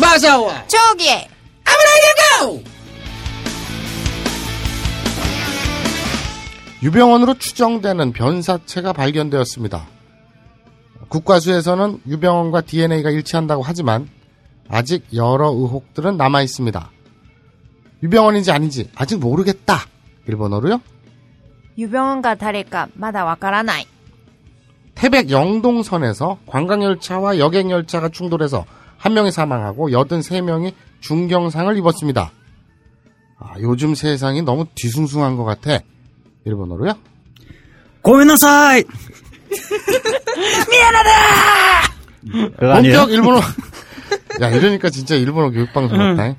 마사와 저기 유병원으로 추정되는 변사체가 발견되었습니다. 국과수에서는 유병원과 DNA가 일치한다고 하지만 아직 여러 의혹들은 남아 있습니다. 유병원인지 아닌지 아직 모르겠다. 일본어로요. 유병원과 다를까 마다 와까라나이. 태백 영동선에서 관광열차와 여객열차가 충돌해서 한 명이 사망하고 83명이 중경상을 입었습니다. 아, 요즘 세상이 너무 뒤숭숭한 것 같아. 일본어로요? 고민하사이! 미안하다! 본격 일본어 야, 이러니까 진짜 일본어 교육방송 같다.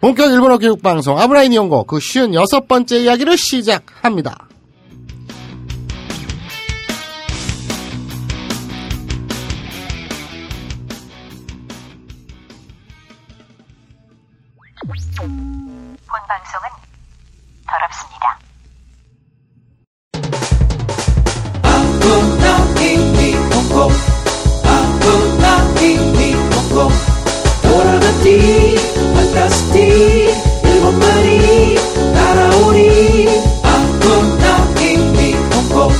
본격 일본어 교육방송 아브라인 이용고 그 쉬운 여섯 번째 이야기를 시작합니다. 본 방송은 더럽습니다. 돌아갔디 왔다스티 일본말이 따라오니 아구나 홍콩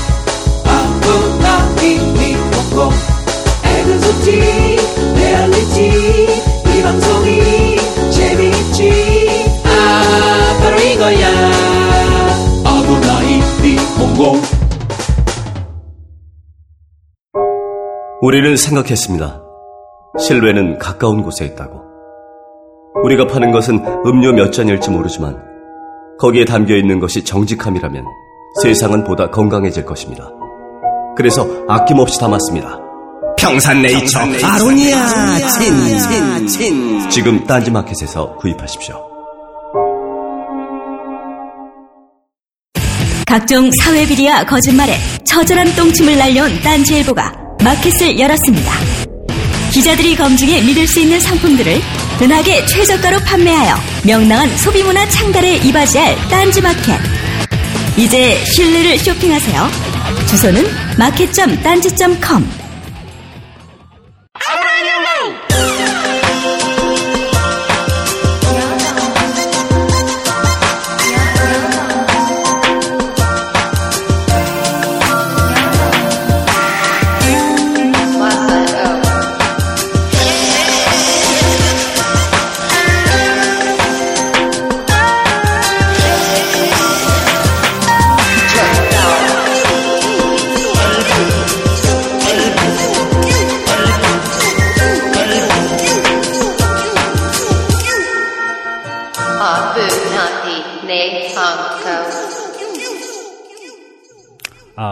아구나 홍콩 에그소티 레알리티 이 방송이 재미있지 아 바로 이거야 아구나 홍콩 우리는 생각했습니다. 신뢰는 가까운 곳에 있다고. 우리가 파는 것은 음료 몇 잔일지 모르지만 거기에 담겨 있는 것이 정직함이라면 세상은 보다 건강해질 것입니다. 그래서 아낌없이 담았습니다. 평산네이처 아로니아 친, 친, 친. 지금 딴지마켓에서 구입하십시오. 각종 사회비리와 거짓말에 처절한 똥침을 날려온 딴지일보가 마켓을 열었습니다. 기자들이 검증해 믿을 수 있는 상품들을 은하계 최저가로 판매하여 명랑한 소비문화 창달에 이바지할 딴지마켓. 이제 신뢰를 쇼핑하세요. 주소는 마켓.딴지.com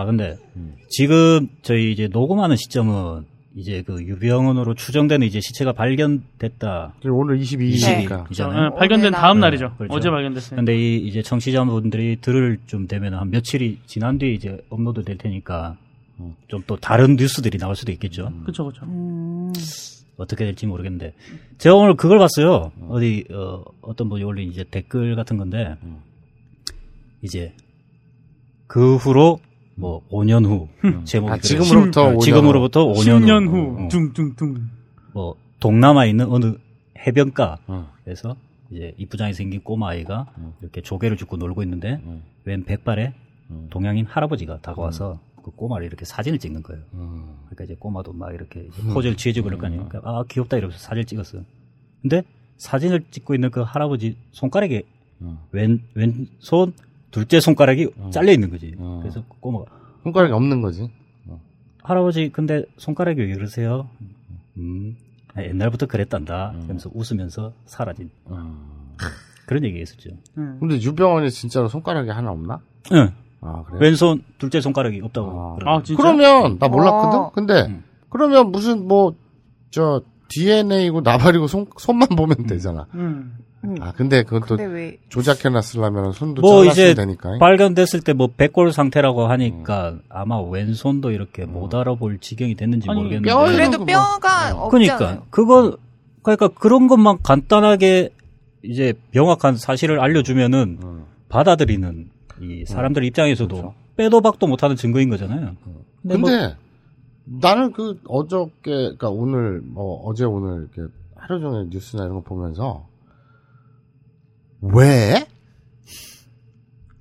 근데 지금 저희 이제 녹음하는 시점은 이제 그 유병원으로 추정되는 이제 시체가 발견됐다. 오늘 22일이니까. 이잖아요. 어, 발견된 다음 날이죠. 그렇죠. 어제 발견됐어요. 근데 이 이제 청취자분들이 들을 좀 되면 한 며칠이 지난 뒤에 이제 업로드 될 테니까 좀 또 다른 뉴스들이 나올 수도 있겠죠. 그쵸, 그쵸. 어떻게 될지 모르겠는데 제가 오늘 그걸 봤어요. 어디 어, 어떤 분이 올린 이제 댓글 같은 건데 이제 그 후로 뭐 5년 후 제목이 아, 그래요. 지금으로부터 십- 5년 지금으로부터 5년, 10년 후, 후, 어. 둥둥둥. 뭐 동남아에 있는 어느 해변가에서 어. 이제 이쁘장이 생긴 꼬마 아이가 이렇게 조개를 줍고 놀고 있는데 어. 웬 백발에 동양인 할아버지가 다가와서 그 꼬마를 이렇게 사진을 찍는 거예요. 그러니까 이제 꼬마도 막 이렇게 이제 포즈를 취해주고 그럴 거 아니에요. 그러니까 아 귀엽다 이러면서 사진을 찍었어. 근데 사진을 찍고 있는 그 할아버지 손가락에 왼 왼손 둘째 손가락이 잘려 있는 거지. 그래서 그 꼬마가 손가락이 없는 거지. 할아버지 근데 손가락이 왜 그러세요? 음 아, 옛날부터 그랬단다. 그러면서 웃으면서 사라진 그런 얘기 했었죠. 근데 유병원이 진짜로 손가락이 하나 없나? 응. 아, 그래? 왼손 둘째 손가락이 없다고. 아, 진짜? 그러면 나 몰랐거든. 어. 근데 그러면 무슨 뭐 저 DNA고 나발이고 손 손만 보면 되잖아. 음. 아 근데 그건 또 근데 왜 조작해 놨으려면 손도 뭐 잘랐으면 되니까. 발견됐을 때 뭐 백골 상태라고 하니까 아마 왼손도 이렇게 못 알아볼 지경이 됐는지 아니, 모르겠는데. 뼈에는 그래도 뭐- 뼈가 없잖아요. 그러니까 그거 그러니까 그런 것만 간단하게 이제 명확한 사실을 알려주면은 받아들이는 이 사람들 입장에서도 빼도 박도 못하는 증거인 거잖아요. 근데 뭐 근데 나는 그 어저께 그러니까 오늘 뭐 어제 오늘 이렇게 하루 종일 뉴스나 이런 거 보면서 왜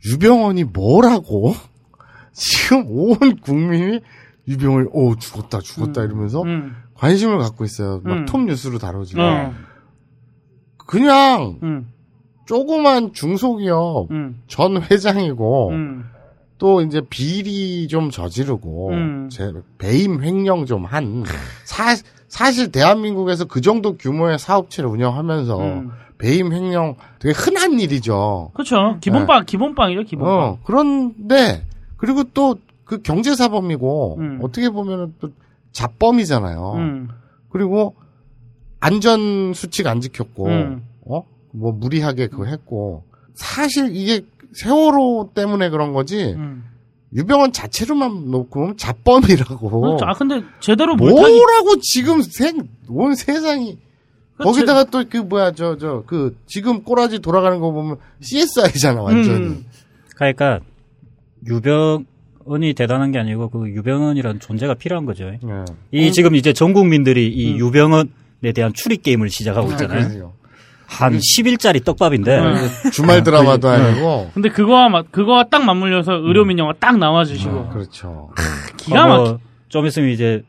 유병원이 뭐라고 지금 온 국민이 유병원이 오 죽었다 죽었다 이러면서 음. 관심을 갖고 있어요. 막 음. 톱 뉴스로 다뤄지고 어. 그냥 음. 조그만 중소기업 음. 전 회장이고 음. 또 이제 비리 좀 저지르고 음. 제 배임 횡령 좀 한 사실 대한민국에서 그 정도 규모의 사업체를 운영하면서 음. 배임 횡령 되게 흔한 일이죠. 그렇죠. 기본빵 기본빵이죠 기본빵. 어, 그런데 그리고 또 그 경제사범이고 음. 어떻게 보면은 또 자범이잖아요. 음. 그리고 안전 수칙 안 지켰고 음. 어? 뭐 무리하게 그거 했고 사실 이게 세월호 때문에 그런 거지 음. 유병원 자체로만 놓고 보면 자범이라고 그렇죠. 아 근데 제대로 못하기 뭐라고 지금 생, 온 세상이 그렇죠. 거기다가 또 그 뭐야 저 저 그 지금 꼬라지 돌아가는 거 보면 CSI잖아 완전히 음. 그러니까 유병원이 대단한 게 아니고 그 유병원이라는 존재가 필요한 거죠. 예. 이 지금 이제 전 국민들이 이 유병원에 대한 추리 게임을 시작하고 있잖아요. 한 10일짜리 떡밥인데 음. 주말 드라마도 네. 아니고 근데 그거와 맞 그거와 딱 맞물려서 의료민 영화 딱 나와주시고 어, 그렇죠. 기가 어, 막히. 뭐, 좀 있으면 이제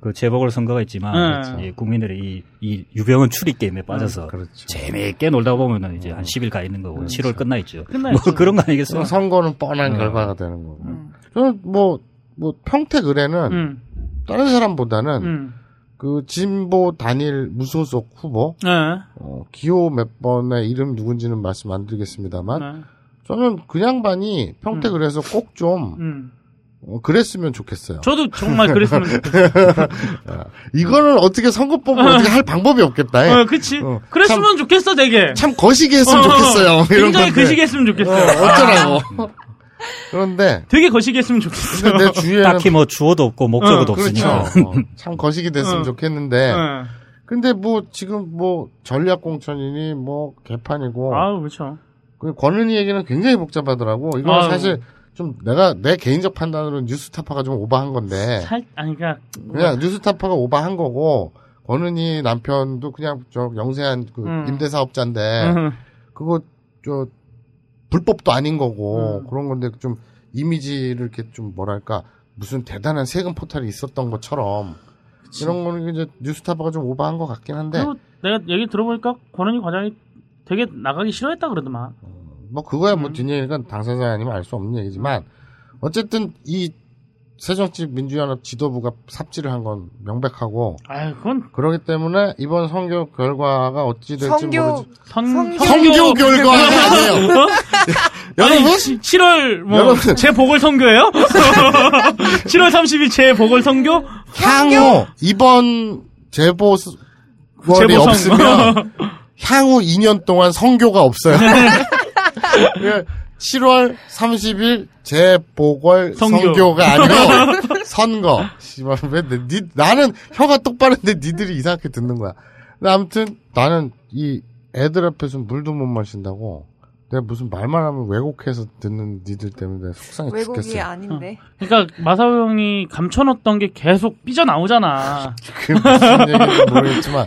그 재보궐 선거가 있지만 네. 이 국민들이 이, 이 유병원 추리 게임에 빠져서 그렇죠. 재미있게 놀다 보면은 이제 한 10일 가 있는 거고 7월 끝나 있죠. 끝나 뭐 있죠. 그런 거 아니겠어요? 선거는 뻔한 어. 결과가 되는 거고. 저는 뭐, 뭐, 평택 의뢰는 음. 다른 사람보다는 음. 그 진보 단일 무소속 후보, 네. 어, 기호 몇 번의 이름 누군지는 말씀 안 드리겠습니다만, 네. 저는 그 양반이 평택 의뢰에서 꼭 좀, 음. 어, 그랬으면 좋겠어요. 저도 정말 그랬으면 좋겠어요. 이거는 어떻게 선거법을 어떻게 할 방법이 없겠다. 예. 어, 그치. 어, 그랬으면 좋겠어, 되게. 참 거시기 했으면 어, 좋겠어요. 이런 굉장히. 거시기 했으면 좋겠어요. 어, 어쩌라고. 그런데, 되게 거시기 했으면 좋겠어. 근데 내 주위에는 딱히 뭐 주어도 없고 목적어도 어, 없으니까. 그렇죠. 어, 참 거시기 됐으면 어. 좋겠는데, 네. 근데 뭐 지금 뭐 전략 공천이니 뭐 개판이고 아우, 그렇죠. 그 권은희 얘기는 굉장히 복잡하더라고. 이건 아유. 사실 좀 내가 내 개인적 판단으로 뉴스타파가 좀 오버한 건데 살, 아니, 그니까. 그냥 뉴스타파가 오버한 거고 권은희 남편도 그냥 저 영세한 그 음. 임대사업자인데 음. 그거 저 불법도 아닌 거고 음. 그런 건데 좀 이미지를 이렇게 좀 뭐랄까 무슨 대단한 세금 포탈이 있었던 것처럼 이런 거는 이제 뉴스타파가 좀 오버한 것 같긴 한데 그리고 내가 얘기 들어보니까 권은희 과장이 되게 나가기 싫어했다 그러더만. 뭐 그거야 음. 뭐 뒷얘기니까 당사자 아니면 알 수 없는 얘기지만 어쨌든 이 새정치 민주연합 지도부가 삽질을 한 건 명백하고 아유, 그건 그렇기 때문에 이번 선교 결과가 어찌 될지 성교 모르지 선, 성교- 성교 결과가 아니에요. 아니, 여러분 7월 뭐 여러분. 재보궐 선교예요? 7월 30일 재보궐 선교? 향후 이번 월이 재보선. 없으면 향후 2년 동안 성교가 없어요. 예, 7월 30일 재보궐. 성교. 가 아니고 선거. 씨발 왜 내- 니, 나는 혀가 똑바른데 니들이 이상하게 듣는 거야. 근데 아무튼 나는 이 애들 앞에서 물도 못 마신다고 내가 무슨 말만 하면 왜곡해서 듣는 니들 때문에 속상해 외국이 죽겠어요. 아닌데. 그러니까 마사오 형이 감춰놓던 게 계속 삐져 나오잖아. 그 무슨 얘기인지 모르겠지만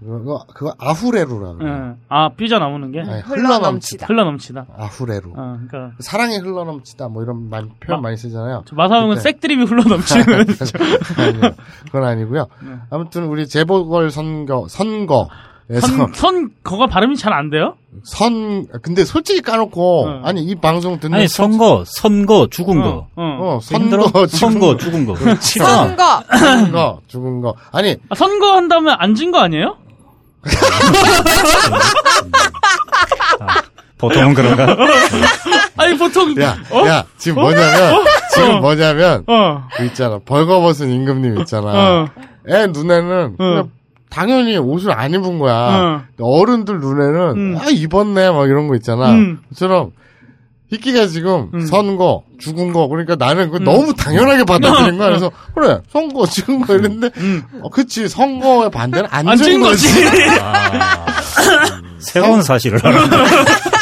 그거 그거 아후레루라 그래. 응. 아, 삐져 나오는 게? 아니, 흘러넘치다. 흘러넘치다. 아후레루. 어, 그러니까 사랑이 흘러넘치다 뭐 이런 말, 표현 많이 쓰잖아요. 저 마사오 형은. 색드립이 흘러넘치는. 아니요. 그건 아니고요. 아무튼 우리 재보궐 선거 선거 에서 선, 선, 거가 발음이 잘 안 돼요? 선 근데 솔직히 까놓고 응. 아니 이 방송 듣는 아니 선거, 선거, 죽은 거. 어, 어. 어? 선거 죽은 선거, 거 죽은 거. 선거! 죽은 거 죽은 거 아니 아, 선거 한다면 안 진 거 아니에요? 보통은 그런가? 아니, 보통. 야, 어? 야, 지금 뭐냐면, 지금 뭐냐면, 어. 그 있잖아, 벌거벗은 임금님 있잖아. 어. 애 눈에는, 그냥 당연히 옷을 안 입은 거야. 어. 어른들 눈에는, 음. 아, 입었네, 막 이런 거 있잖아. 음. 그처럼, 히키가 지금 음. 선거 죽은 거 그러니까 나는 그 너무 당연하게 받아들인 거야. 그래서 그래 선거 죽은 거 이랬는데 어, 그치 선거의 반대는 안 음. 안 죽은 거지. 거지. 새로운 사실을 알아.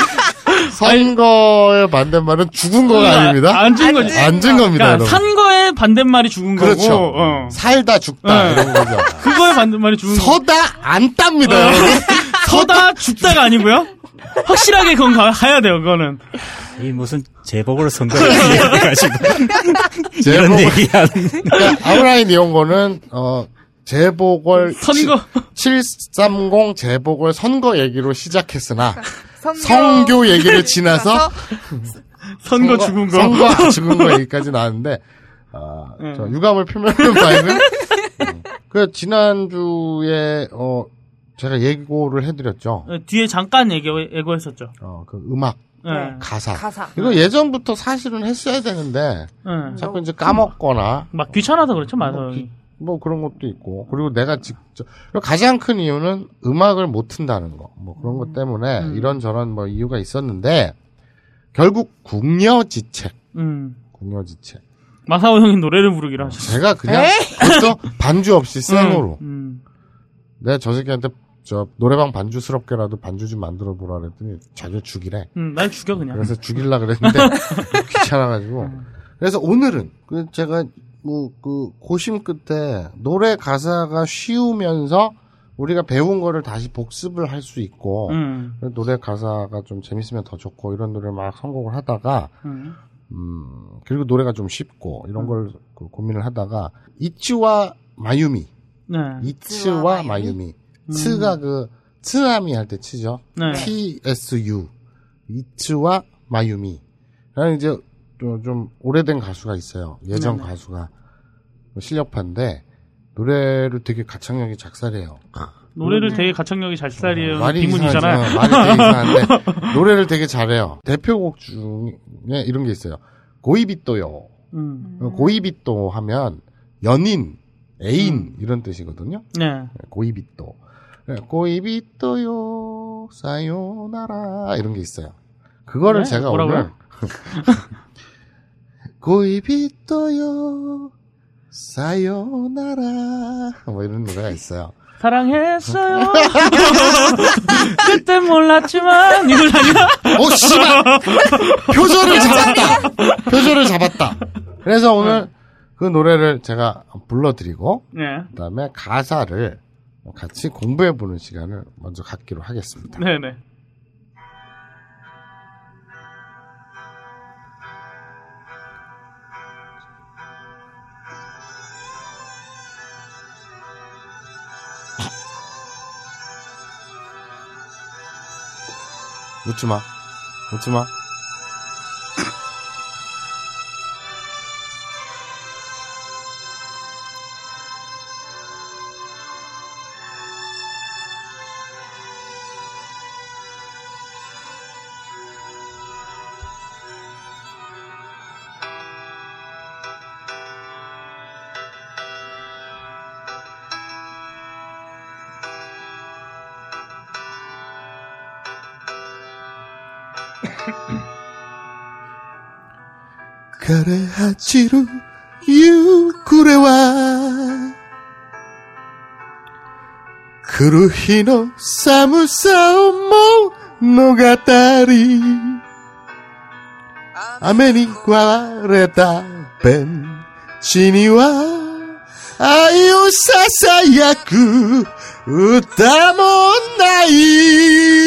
선거의 반대말은 죽은 거가 아닙니다. 안 죽은 거지. 안 죽은 겁니다. 그러니까 여러분. 산 거에 반대말이 죽은 그렇죠. 거고, 어. 살다 죽다 네. 이런 거죠. 그거에 반대말이 죽은 거. 서다 안 땁니다. 여러분. 서다 죽다가 아니고요. 확실하게 그건 가, 가야 돼요. 그거는. 이 무슨 제복을 선거를 해가지고 이런 제복을- 얘기하는. 그러니까 아브라인 이용고는 어 재보궐 선거. 730 재보궐 선거 얘기로 시작했으나 성교- 성교 얘기를 지나서 선거 죽은 거. 선거 죽은 거 얘기까지 나왔는데 아, 음. 저 유감을 표명하는 바에는 음, 그 지난주에 어 제가 예고를 해드렸죠. 어, 뒤에 잠깐 얘기, 예고했었죠. 어, 그 음악 네. 가사. 가사. 이거 예전부터 사실은 했어야 되는데 네. 자꾸 이제 까먹거나 막 귀찮아서 그렇죠, 맞아. 뭐, 기- 뭐 그런 것도 있고. 그리고 내가 직접 그리고 가장 큰 이유는 음악을 못 튼다는 거. 뭐 그런 것 때문에 음. 이런저런 뭐 이유가 있었는데 결국 궁여지책. 음. 궁여지책. 마사오 형이 노래를 부르기로 하셨어. 제가 그냥 그것도 반주 없이 생으로. 음. 내가 저 새끼한테 저 노래방 반주스럽게라도 반주 좀 만들어 보라 그랬더니 자주 죽이래. 음, 날 죽여, 그냥. 그래서 죽일라 그랬는데 귀찮아가지고. 그래서 오늘은 그 제가 뭐 그 고심 끝에 노래 가사가 쉬우면서 우리가 배운 거를 다시 복습을 할 수 있고 음. 노래 가사가 좀 재밌으면 더 좋고 이런 노래를 막 선곡을 하다가 음. 음 그리고 노래가 좀 쉽고 이런 걸 그 고민을 하다가 이츠와 마유미 네. 이츠와 마유미 음. 츠가 그 쓰나미 할 때 치죠 네. TSU 이츠와 마유미 라는 이제 좀, 좀 오래된 가수가 있어요 예전 네네. 가수가 실력파인데 노래를 되게 가창력이 작살해요 노래를 되게 가창력이 잘 살이에요. 음. 말이. 이상하죠. 말이 되게 이상한데 노래를 되게 잘해요. 대표곡 중에 이런 게 있어요. 고이비또요. 음. 고이비또 하면 연인, 애인 이런 뜻이거든요. 네. 고이비또. 네, 고이비또요 사요나라 이런 게 있어요. 그거를 네? 제가 뭐라고요? 오늘 고이비또요 사요나라 뭐 이런 노래가 있어요. 사랑했어요. 그때 몰랐지만 이걸 아니야? 오, 씨발! 표절을 잡았다! 표절을 잡았다! 그래서 오늘 그 노래를 제가 불러드리고, 네. 그 다음에 가사를 같이 공부해 보는 시간을 먼저 갖기로 하겠습니다. 네네. 웃지 마. 웃지 마. 枯れ果ちる。夕暮れは。来る日の寒さを物語雨に割れたベン。チには愛を囁く歌もない。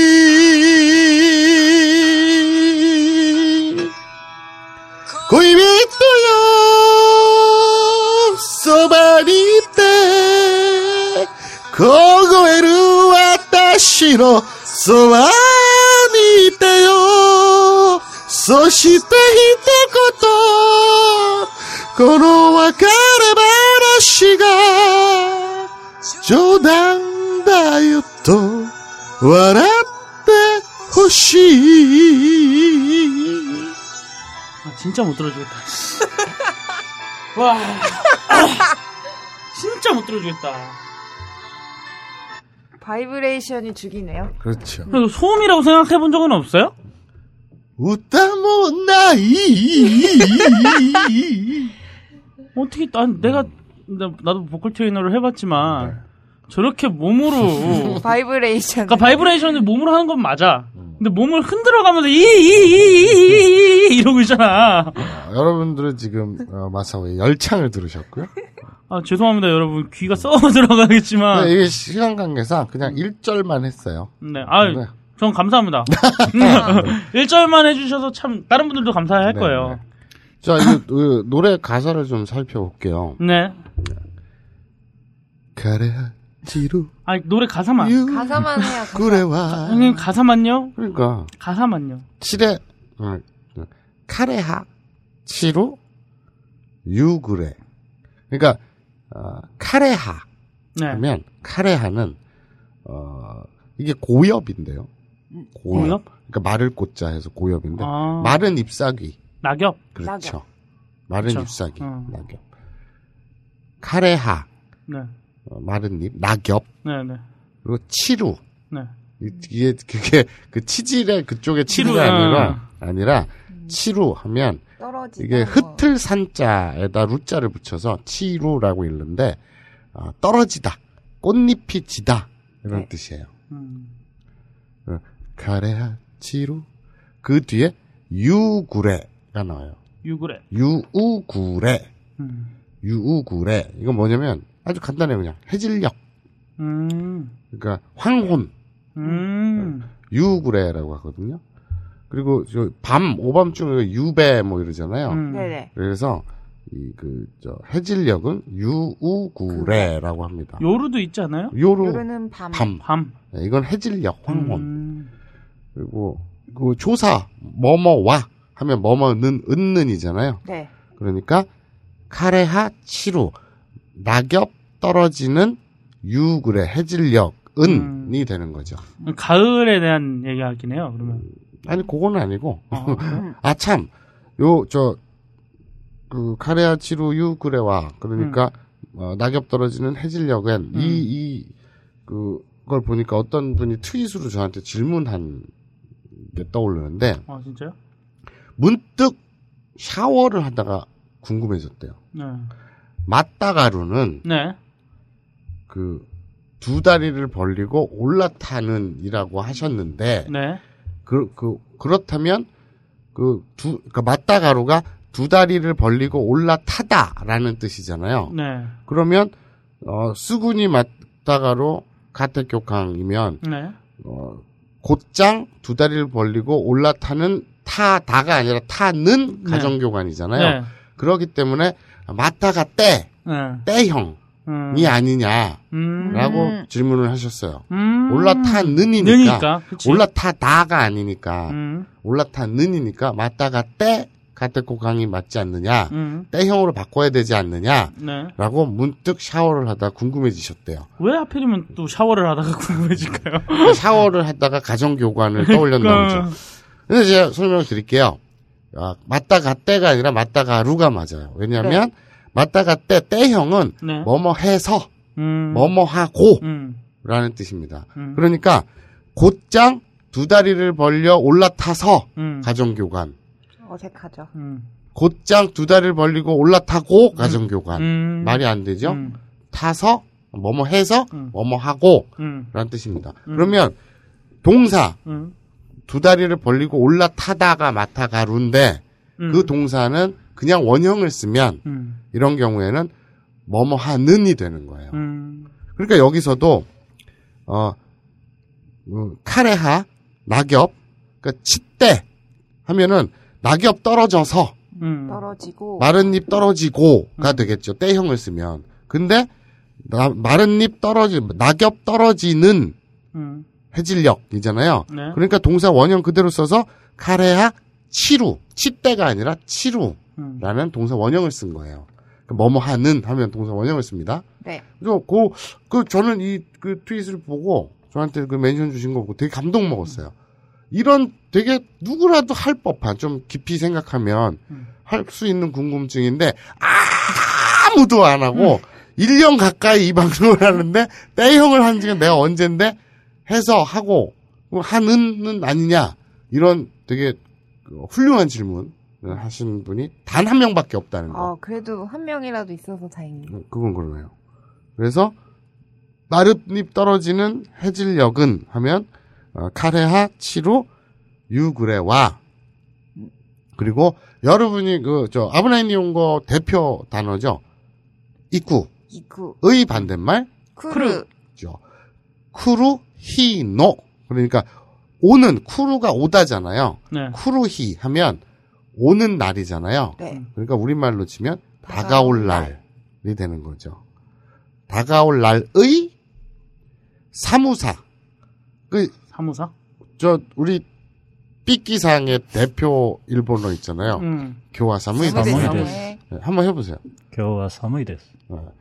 のそばにいてよ。そして一言、この別れ話が、冗談だよと、笑ってほしい。あ、ちんちゃんも取るじゃった。わあ。ちんちゃんも取るじゃった。 바이브레이션이 죽이네요. 그렇죠. 그리고 소음이라고 생각해 본 적은 없어요? 웃다 못나이. 어떻게 난 내가 나, 나도 보컬 트레이너를 해봤지만 저렇게 몸으로 바이브레이션. 그러니까 바이브레이션을 몸으로 하는 건 맞아. 근데 몸을 흔들어가면서 이이이이이 이러고 있잖아. 아, 여러분들은 지금 어, 마사오의 열창을 들으셨고요. 아 죄송합니다 여러분 귀가 썩어 들어가겠지만 네, 이게 시간 관계상 그냥 1절만 했어요. 네, 아, 네. 전 감사합니다. 1절만 해주셔서 참 다른 분들도 감사할 네, 거예요. 네. 자, 이 그, 노래 가사를 좀 살펴볼게요. 네. 가래하 지루 아 노래 가사만. 유 가사만 해요. 가사. 그래와 형님 가사만요? 그러니까 가사만요. 칠에 어, 카레하 치루 유그레 그러니까 어, 카레하 네. 하면 카레하는 어 이게 고엽인데요. 고엽? 그러니까 말을 꽂자 해서 고엽인데 아. 말은 잎사귀 낙엽. 그렇죠. 말은 그렇죠. 잎사귀 어. 낙엽. 카레하 네. 어, 마른 잎 낙엽 네, 네. 그리고 치루 네. 이- 이게 그게 그 치질의 그쪽의 치루, 치루가 어. 아니라 아니라 치루 하면 떨어지다. 이게 뭐. 흩을 산자에다 루자를 붙여서 치루라고 읽는데 어, 떨어지다 꽃잎이 지다 이런 네. 뜻이에요. 음. 가래하 치루 그 뒤에 유구레가 나와요. 유그레. 유우구레 음. 유우구레 이건 뭐냐면 아주 간단해요 그냥 해질녘 음. 그러니까 황혼 음. 유구레라고 하거든요. 그리고 저밤 오밤중에 유배 뭐 이러잖아요. 음. 네네. 그래서 이 그 저 해질녘은 유우구레라고 합니다. 요루도 있지 않아요? 요로 요르는 밤. 밤. 밤. 네, 이건 해질녘 황혼. 음. 그리고 그 조사 뭐뭐와 하면 뭐뭐는 은는이잖아요. 네. 그러니까 카레하 치루 낙엽 떨어지는 유그레 해질녘 은이 되는 거죠. 가을에 대한 얘기하긴 해요. 그러면. 아니 그거는 아니고 어. 아참 요 저 그 카레하 치루 유 그레와 그러니까 어, 낙엽 떨어지는 해질녘엔 이이 그걸 보니까 어떤 분이 트윗으로 저한테 질문한 게 떠오르는데 아 진짜요? 문득 샤워를 하다가 궁금해졌대요. 네. 맞다가루는 네. 그두 다리를 벌리고 올라타는이라고 하셨는데 네. 그, 그 그렇다면 그 두 그러니까 맞다가루가 두 다리를 벌리고 올라타다라는 뜻이잖아요. 네. 그러면 어 수군이 맞다가루 가택교강이면 네. 어 곧장 두 다리를 벌리고 올라타는 타다가 아니라 타는 네. 가정교관이잖아요. 네. 그렇기 때문에 맞다가 때 네. 때형이 음. 아니냐라고 음. 질문을 하셨어요. 음. 올라타는이니까 느니까. 올라타다가 아니니까 음. 올라타는이니까 맞다가 때 가택고강이 맞지 않느냐 음. 때형으로 바꿔야 되지 않느냐라고 네. 문득 샤워를 하다 궁금해지셨대요. 왜 하필이면 또 샤워를 하다가 궁금해질까요? 샤워를 하다가 가정교관을 떠올렸나 보죠. 그래서 제가 설명을 드릴게요. 아, 맞다가 때가 아니라 맞다가 루가 맞아요. 왜냐하면 맞다가 때 때형은 네. 뭐뭐 해서 음. 뭐뭐 하고 음. 라는 뜻입니다. 음. 그러니까 곧장 두 다리를 벌려 올라타서 음. 가정교관 어색하죠. 음. 곧장 두 다리를 벌리고 올라타고 가정교관 음. 말이 안 되죠? 음. 타서 뭐뭐 해서 음. 뭐뭐 하고 음. 라는 뜻입니다. 음. 그러면 동사 음. 두 다리를 벌리고 올라타다가 마타가루인데 음. 그 동사는 그냥 원형을 쓰면 음. 이런 경우에는 뭐뭐 하는이 되는 거예요. 음. 그러니까 여기서도 어 음, 카레하 낙엽 그러니까 치대 하면은 낙엽 떨어져서 음. 떨어지고 마른 잎 떨어지고가 되겠죠. て형을 쓰면. 근데 나- 마른 잎 떨어지 낙엽 떨어지는 음. 해질녘이잖아요. 네. 그러니까 동사 원형 그대로 써서 카레하 치루 치대가 아니라 치루 라는 음. 동사 원형을 쓴 거예요. 그러니까 뭐뭐 하는 하면 동사 원형을 씁니다. 네. 그래서 그, 그 저는 이 그 트윗을 보고 저한테 그 멘션 주신 거 보고 되게 감동 먹었어요. 이런 되게 누구라도 할 법한 좀 깊이 생각하면 음. 할수 있는 궁금증인데 아무도 안 하고 1년 가까이 이 방송을 하는데 때형을 한 지가 내가 언젠데 해서 하고 뭐 하는은 아니냐 이런 되게 그 훌륭한 질문을 하신 분이 단 한 명밖에 없다는 거. 어, 그래도 한 명이라도 있어서 다행이네. 어, 그건 그러네요. 그래서 나뭇잎 떨어지는 해질녘은 하면 어, 카레하 치루 유그레와 그리고 여러분이 그 저 아브라인이온거 대표 단어죠. 이쿠 이쿠. 의 반대말 쿠르. 죠. 쿠루 히노 그러니까 오는 쿠루가 오다잖아요. 네. 쿠루히 하면 오는 날이잖아요. 네. 그러니까 우리말로 치면 다가올 날이 되는 거죠. 다가올 날의 사무사. 그, 사무사? 저, 우리 삐끼상의 대표 일본어 있잖아요. 음. 교화 사무이 사무이 데스. 네, 한번 해보세요. 교와 사무이 데스. 어.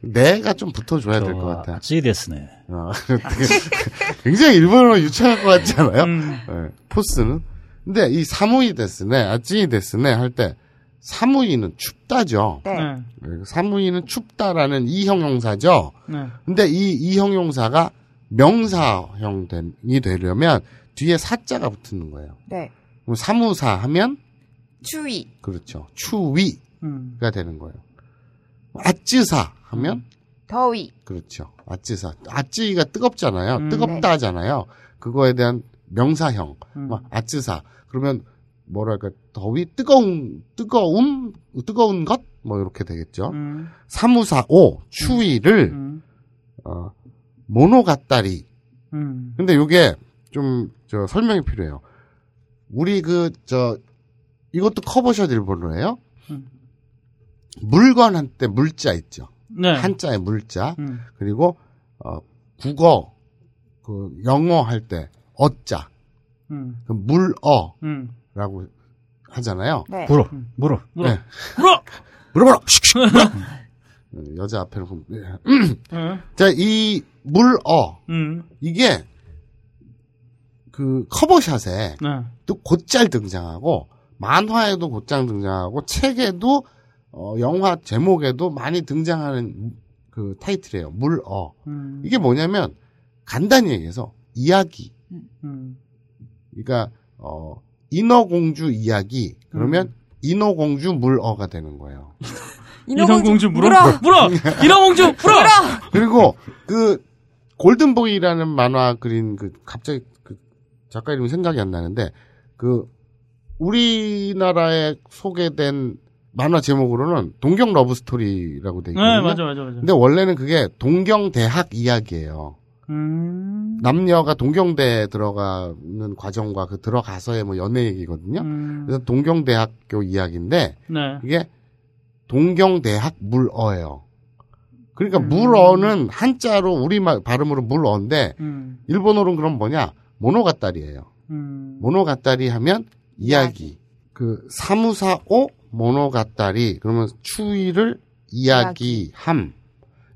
내가 좀 붙어줘야 될 것 같아. 아찌 데스네. 어, 되게 굉장히 일본어 유창할 것 같지 않아요? 음. 네, 포스는. 근데 이 사무이 데스네, 아찌 데스네 할 때, 사무이는 춥다죠. 네. 네. 네, 사무이는 춥다라는 이형용사죠. 네. 근데 이 이형용사가 명사형이 되려면 뒤에 사자가 붙는 거예요. 네. 그럼 사무사 하면 추위. 그렇죠. 추위가 음. 되는 거예요. 아찌사 하면 더위. 그렇죠. 아찌사. 아찌가 뜨겁잖아요. 음. 뜨겁다잖아요. 그거에 대한 명사형. 음. 막 아찌사. 그러면 뭐랄까 더위 뜨거운 뜨거움 뜨거운 것 뭐 이렇게 되겠죠. 음. 사무사 오 추위를 음. 어, 모노가따리. 음. 근데 요게 좀 저 설명이 필요해요. 우리 그 저 이것도 커버샷 일본어예요. 음. 물건 한 때 물자 있죠. 네. 한자의 물자. 음. 그리고 어 국어 그 영어 할 때 어자. 음. 그 물어라고 음. 하잖아요. 네. 물어, 물어. 물어. 네. 물어! 물어봐라. 음, 여자 앞에는 그럼, 예. 네. 자, 이 물어 음. 이게 그 커버샷에 네. 또 곧잘 등장하고 만화에도 곧장 등장하고 책에도 어, 영화 제목에도 많이 등장하는 그 타이틀이에요. 물어. 음. 이게 뭐냐면 간단히 얘기해서 이야기. 음. 그러니까 어 인어공주 이야기 그러면 인어공주 물어가 되는 거예요. 인어공주 물어? 물어! 물어! 인어공주 물어! 그리고 그 골든보이라는 만화 그린 그 갑자기 그 작가 이름이 생각이 안 나는데 그 우리나라에 소개된 만화 제목으로는 동경 러브 스토리라고 돼 있거든요. 네, 맞아, 맞아, 맞아. 근데 원래는 그게 동경 대학 이야기예요. 음. 남녀가 동경대에 들어가는 과정과 그 들어가서의 뭐 연애 얘기거든요. 음. 그래서 동경대학교 이야기인데 네. 이게 동경대학 물어예요. 그러니까 음. 물어는 한자로 우리 말 발음으로 물어인데 음. 일본어로는 그럼 뭐냐 모노가따리예요. 음. 모노가따리 하면 이야기. 그 사무사오 모노가따리 그러면 추위를 이야기함.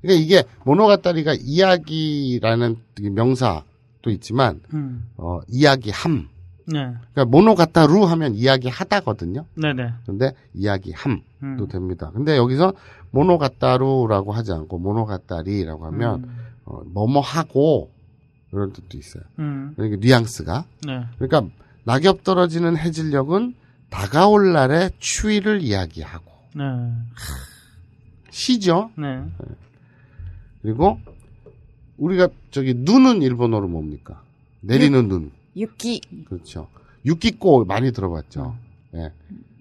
그러니까 이게 모노가따리가 이야기라는 명사도 있지만 음. 어 이야기함. 네. 그러니까 모노가따루 하면 이야기하다거든요. 네네. 근데 이야기함도 음. 됩니다. 근데 여기서 모노가따루라고 하지 않고 모노가따리라고 하면 음. 어, 뭐뭐 하고 이런 뜻도 있어요. 음. 그러니까 뉘앙스가 네. 그러니까 낙엽 떨어지는 해질녘은 다가올 날의 추위를 이야기하고 네. 시죠. 네. 그리고 우리가 저기 눈은 일본어로 뭡니까? 내리는 눈. 유키. 그렇죠. 유키꼬 많이 들어봤죠. 예.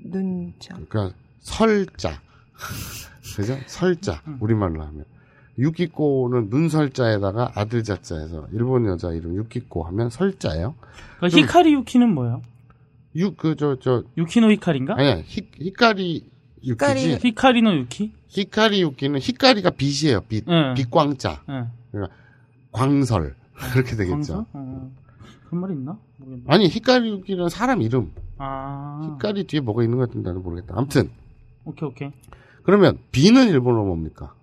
눈자. 그러니까 설자. 그죠? 설자. 우리말로 하면. 유키꼬는 눈설자에다가 아들 자자해서 일본 여자 이름 유키꼬 하면 설자예요. 그러니까 히카리 雪는 뭐예요? 유 그 저저 유키노 히카리인가? 아니야. 히, 히카리 유키지. 히카리. 히카리노 유키? 히카리 유키는 히카리가 빛이에요. 빛. 네. 빛광자. 네. 광설. 그렇게 되겠죠. 어. 그런 말이 있나? 모르겠네. 아니 히카리 유키는 사람 이름. 아. 히카리 뒤에 뭐가 있는 것 같은데 나는 모르겠다. 아무튼 오케이, 오케이. 그러면 비는 일본어 뭡니까?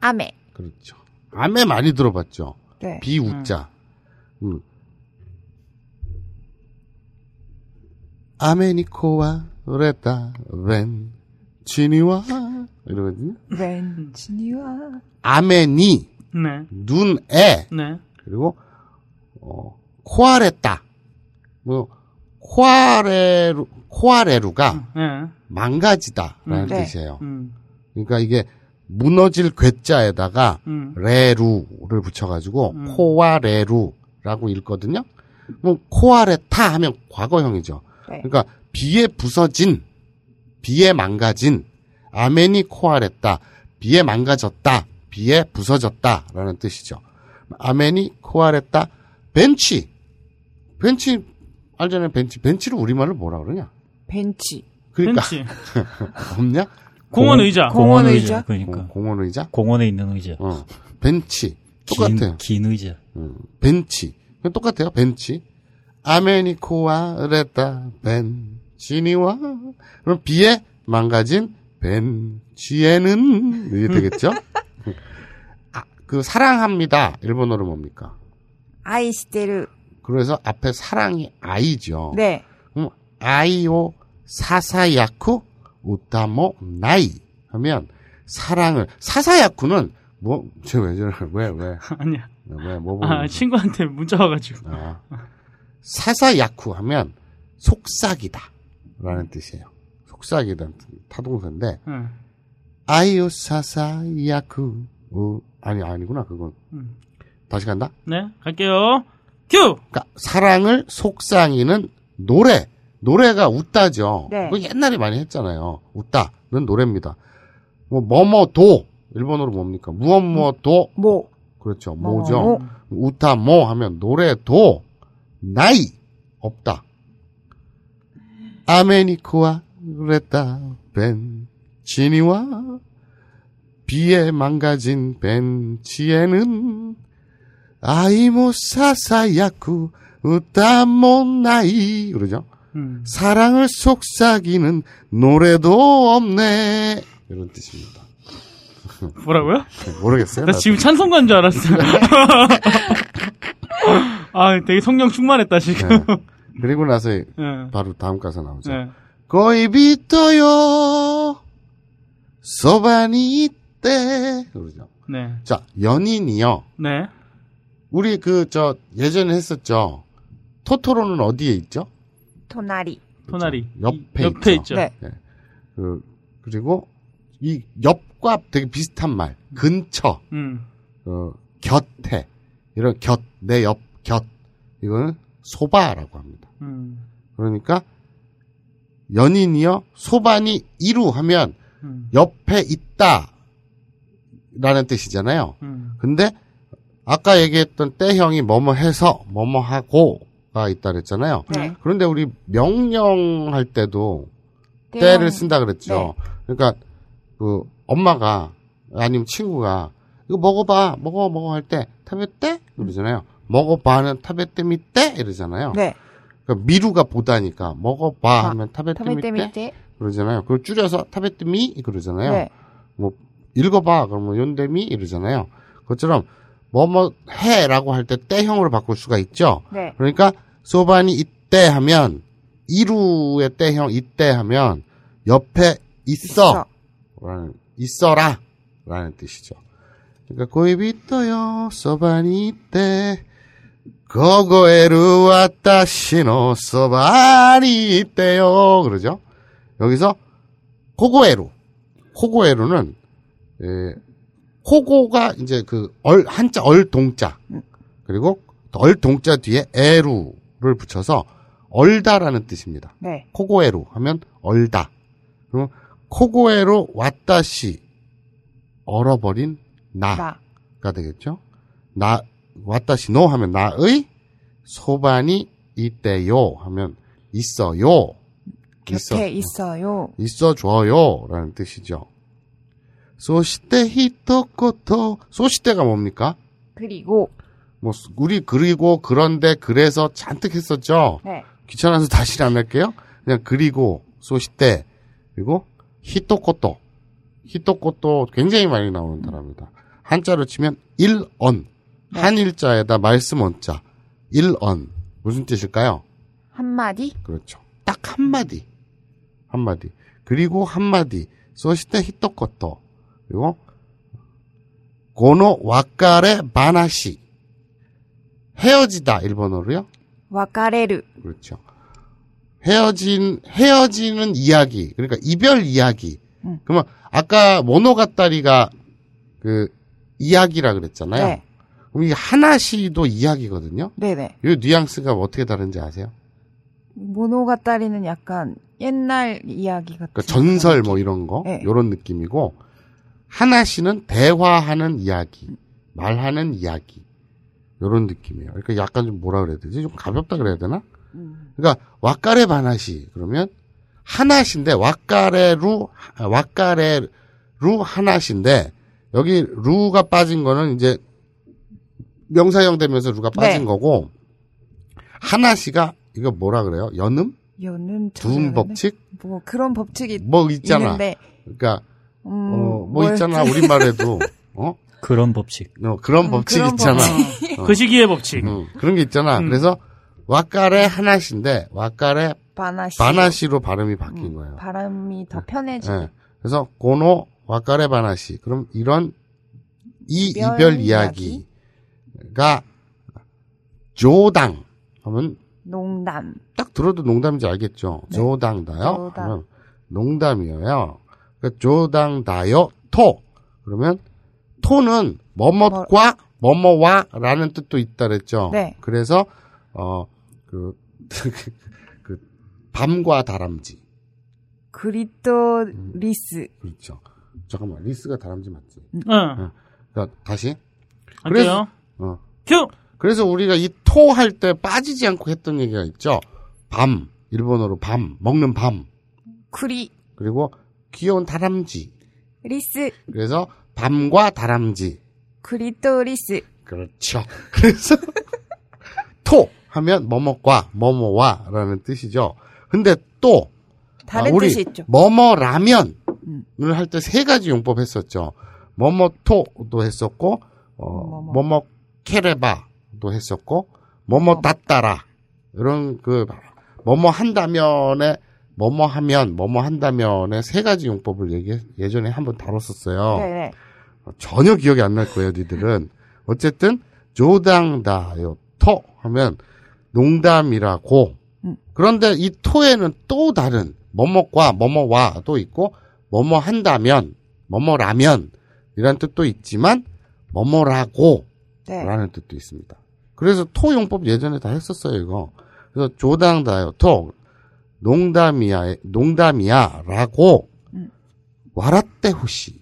아메. 그렇죠. 암에 많이 들어봤죠. 네. 비우자. 음. 아메니코와 레타 웬 치니와 이러거든요. 벤치니와. 아메니 네. 눈에 네. 그리고 어 코아레타 뭐 코아레루 코아레루가 예. 망가지다라는 음. 네. 뜻이에요. 음. 그러니까 이게 무너질 괴자에다가 음. 레루를 붙여가지고 음. 코아레루라고 읽거든요. 뭐 코아레타 하면 과거형이죠. 네. 그러니까 비에 부서진, 비에 망가진, 아멘이 코아레다, 비에 망가졌다, 비에 부서졌다 라는 뜻이죠. 아멘이 코아레다, 벤치, 벤치 알잖아요, 벤치. 벤치를 우리말로 뭐라 그러냐? 벤치. 그러니까 벤치. 없냐? 공원 의자. 공원 의자. 그러니까 공원 의자? 공원에 있는 의자. 어, 벤치. 똑같아요. 긴, 긴 의자. 음, 벤치. 똑같아요. 벤치. 아메니코와 레타 벤 치니와 그럼 비에 망가진 벤치에는 이게 되겠죠? 아, 그 사랑합니다. 일본어로 뭡니까? 아이시테르. 그래서 앞에 사랑이 아이죠. 네. 그럼 아이오 사사야쿠 우타모 나이 하면 사랑을 사사야쿠는 뭐쟤왜 저래 왜 왜 아니야. 왜뭐 아, 친구한테 문자 와가지고. 아. 사사야쿠 하면 속삭이다 라는 뜻이에요. 속삭이다 타동사인데 응. 아이오 사사야쿠 우 아니 아니구나 그건 음. 다시 간다. 네, 갈게요. 큐! 그러니까 사랑을 속삭이는 노래. 노래가 웃다죠. 네. 그거 옛날에 많이 했잖아요. 웃다는 노래입니다. 뭐 뭐뭐도 일본어로 뭡니까? 무엇 무엇도 모. 그렇죠. 뭐, 뭐죠. 뭐. 우타 뭐 하면 노래도 나이 없다. 아메니코와 그랬다 벤치니와 비에 망가진 벤치에는 아이모 사사야쿠 우타모 나이 그러죠. 음. 사랑을 속삭이는 노래도 없네 이런 뜻입니다. 뭐라고요? 모르겠어요. 나 나도. 지금 찬송가인 줄 알았어. 아, 되게 성령 충만했다, 지금. 네. 그리고 나서 네. 바로 다음 가사 나오죠. 네. 고이비토요 소반이 있대 그러죠. 네. 자 연인이요. 네. 우리 그 저 예전에 했었죠. 토토로는 어디에 있죠? 토나리. 토나리. 옆에 옆에 있죠. 있죠. 네. 그 그리고 이 옆과 되게 비슷한 말 근처 음. 어, 곁에 이런 곁 내 옆 곁 이거는 소바라고 합니다. 음. 그러니까 연인이요 소반이 이루 하면 음. 옆에 있다 라는 뜻이잖아요. 음. 근데 아까 얘기했던 때형이 뭐뭐 해서 뭐뭐 하고가 있다 그랬잖아요. 네. 그런데 우리 명령할 때도 때형. 때를 쓴다 그랬죠. 네. 그러니까 그 엄마가 아니면 친구가 이거 먹어봐 먹어 먹어 할 때 타베떼 그러잖아요. 먹어봐는 타베떼 미떼 이러잖아요. 네. 그러니까 미루가 보다니까 먹어봐 하면 타베떼 타베떼 미떼 밑에. 그러잖아요. 그걸 줄여서 타베떼 미 그러잖아요. 네. 뭐 읽어봐 그러면 연대미 이러잖아요. 그것처럼 뭐뭐 해라고 할 때 때형으로 바꿀 수가 있죠. 네. 그러니까 소반이 이때 하면 이루의 때형 이때 하면 옆에 있어 라는 있어라 라는 뜻이죠. 그러니까 고이비토요 소반이 이때 고고에루 와타시노 소반이 있대요 그러죠. 여기서 코고에루 코고에루는 에, 코고가 이제 그 얼 한자 얼 동자 그리고 얼 동자 뒤에 에루를 붙여서 얼다라는 뜻입니다. 네. 凍える 하면 얼다. 그럼 코고에루 왔다시 얼어버린 나가 나. 되겠죠. 나 私 の 하면 나의 そばにいてよ 하면 있어요. 곁에 있어요. 있어 줘요 라는 뜻이죠. 소시대 히토코토 소시대가 뭡니까? 그리고 뭐 우리 그리고 그런데 그래서 잔뜩 했었죠. 네. 귀찮아서 다시 안 할게요. 그냥 그리고 소시대 그리고 히토코토 히토코토 굉장히 많이 나오는 단어입니다. 한자로 치면 일언 한일자에다 말씀 원자 일언 무슨 뜻일까요? 한마디. 그렇죠. 딱 한마디. 한마디. 그리고 한마디. 소시테 히토코토. 그리고 고노 와카레 바나시. 헤어지다 일본어로요? 와카레르. 그렇죠. 헤어진 헤어지는 이야기 그러니까 이별 이야기. 음. 그러면 아까 모노가타리가 그 이야기라 그랬잖아요. 네. 그럼 이 하나시도 이야기거든요. 네네. 이 뉘앙스가 어떻게 다른지 아세요? 모노가타리는 약간 옛날 이야기 같은. 그러니까 전설 뭐 이런 거 네. 요런 느낌이고 하나시는 대화하는 이야기, 말하는 이야기 요런 느낌이에요. 그러니까 약간 좀 뭐라 그래야 되지? 좀 가볍다 그래야 되나? 음. 그러니까 와까레 바나시 그러면 하나시인데 와까레루 와까레루 하나시인데 여기 루가 빠진 거는 이제 명사형 되면서 루가 빠진 네. 거고 하나시가 이거 뭐라 그래요? 연음? 연음 두음 법칙? 뭐 그런 법칙이 뭐 있잖아. 있는데 그러니까 음, 어, 뭐? 있잖아 우리말에도 어? 그런 법칙. 어, 그런 음, 법칙 그런 있잖아. 법칙. 어. 그 시기의 법칙. 음, 그런 게 있잖아. 음. 그래서 와까레 하나시인데 와까레 바나시. 바나시로 발음이 바뀐 음, 거예요. 바람이 더 편해지. 예. 그래서 고노 와까레 바나시. 그럼 이런 이 이별 이별 이야기 가 조당 하면 농담. 딱 들어도 농담인지 알겠죠. 네. 冗談だよ. 冗談. 그러면 농담이에요. 그러니까 조당다요 토. 그러면 토는 뭐뭇과 뭐뭐와라는 뜻도 있다 그랬죠. 네. 그래서 어그 그 밤과 다람쥐. 栗と 음. リス. 그렇죠. 잠깐만 リス가 다람쥐 맞지? 응. 그러니까 다시 할게요. 어. 큐! 그래서 우리가 이 と 할 때 빠지지 않고 했던 얘기가 있죠. 밤 일본어로 밤 먹는 밤 栗 그리고 귀여운 다람쥐. リス. 그래서 밤과 다람쥐. 栗と リス. 그렇죠. 그래서 と 하면 뭐뭐과 뭐뭐와라는 뜻이죠. 근데 또 다른 아, 우리 뜻이 있죠. 뭐뭐 라면을 음. 할때 세 가지 용법 했었죠. 뭐뭐 토도 했었고 어, 뭐뭐. 케레바도 했었고 뭐뭐 따따라 이런 그 뭐뭐 한다면에 뭐뭐 하면 뭐뭐 한다면에 세 가지 용법을 얘기 예전에 한번 다뤘었어요. 네네. 전혀 기억이 안 날 거예요, 니들은. 어쨌든 조당다요 토 하면 농담이라고. 음. 그런데 이 토에는 또 다른 뭐뭐과 뭐뭐와도 있고 뭐뭐 한다면 뭐뭐라면 이란 뜻도 있지만 뭐뭐라고 네. 라는 뜻도 있습니다. 그래서 토 용법 예전에 다 했었어요, 이거. 그래서 조당다요 토 농담이야 농담이야 라고 음. 와라떼 호시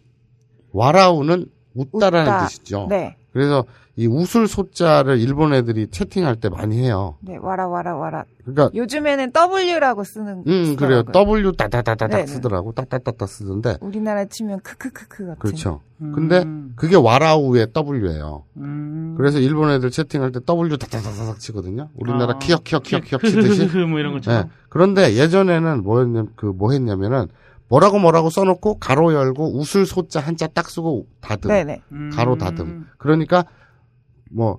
와라우는 웃다라는 웃다. 뜻이죠. 네. 그래서 이 웃을 소자를 일본 애들이 채팅할 때 많이 해요. 네. 와라 와라 와라. 그러니까 요즘에는 W라고 쓰는. 음 그래요. 쓰더라고요. W 따다다다닥 네네. 쓰더라고. 따따따따 쓰던데 우리나라 치면 크크크크 같은. 그렇죠. 음. 근데 그게 와라우의 W예요. 음. 그래서 일본 애들 채팅할 때 W 다다다닥 치거든요. 우리나라 아. 키역 키역 키역 키역 치듯이. 뭐 이런 것처럼. 네. 그런데 예전에는 뭐였냐, 그, 뭐 했냐면은, 뭐라고 뭐라고 써놓고, 가로 열고, 웃을 소자 한자 딱 쓰고, 다듬. 네네. 음. 가로 다듬. 그러니까, 뭐,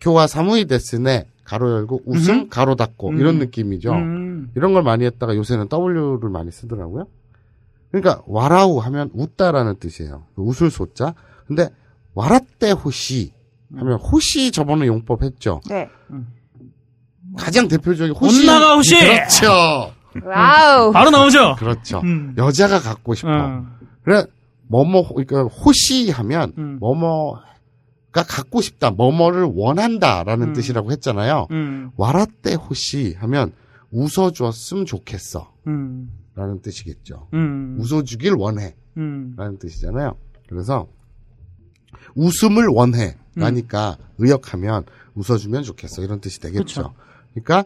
今日は 寒い ですね, 가로 열고, 웃음. 가로 닫고, 음. 이런 느낌이죠. 음. 이런 걸 많이 했다가 요새는 W를 많이 쓰더라고요. 그러니까, 와라우 하면 웃다라는 뜻이에요. 그 웃을 소자. 근데, 笑って ほしい 하면, ほしい 저번에 용법 했죠. 네. 가장 대표적인 ほしい. 女が ほしい! 그렇죠. 와우. 바로 나오죠? 그렇죠. 음. 여자가 갖고 싶어. 어. 그래 뭐뭐 그러니까 호시 하면 음. 뭐뭐 가 갖고 싶다, 뭐뭐를 원한다라는 음. 뜻이라고 했잖아요. 음. 와라떼 호시 하면 웃어주었으면 좋겠어라는 음. 뜻이겠죠. 음. 웃어주길 원해 라는 음. 뜻이잖아요. 그래서 웃음을 원해 라니까 의역하면 웃어주면 좋겠어 이런 뜻이 되겠죠. 그쵸. 그러니까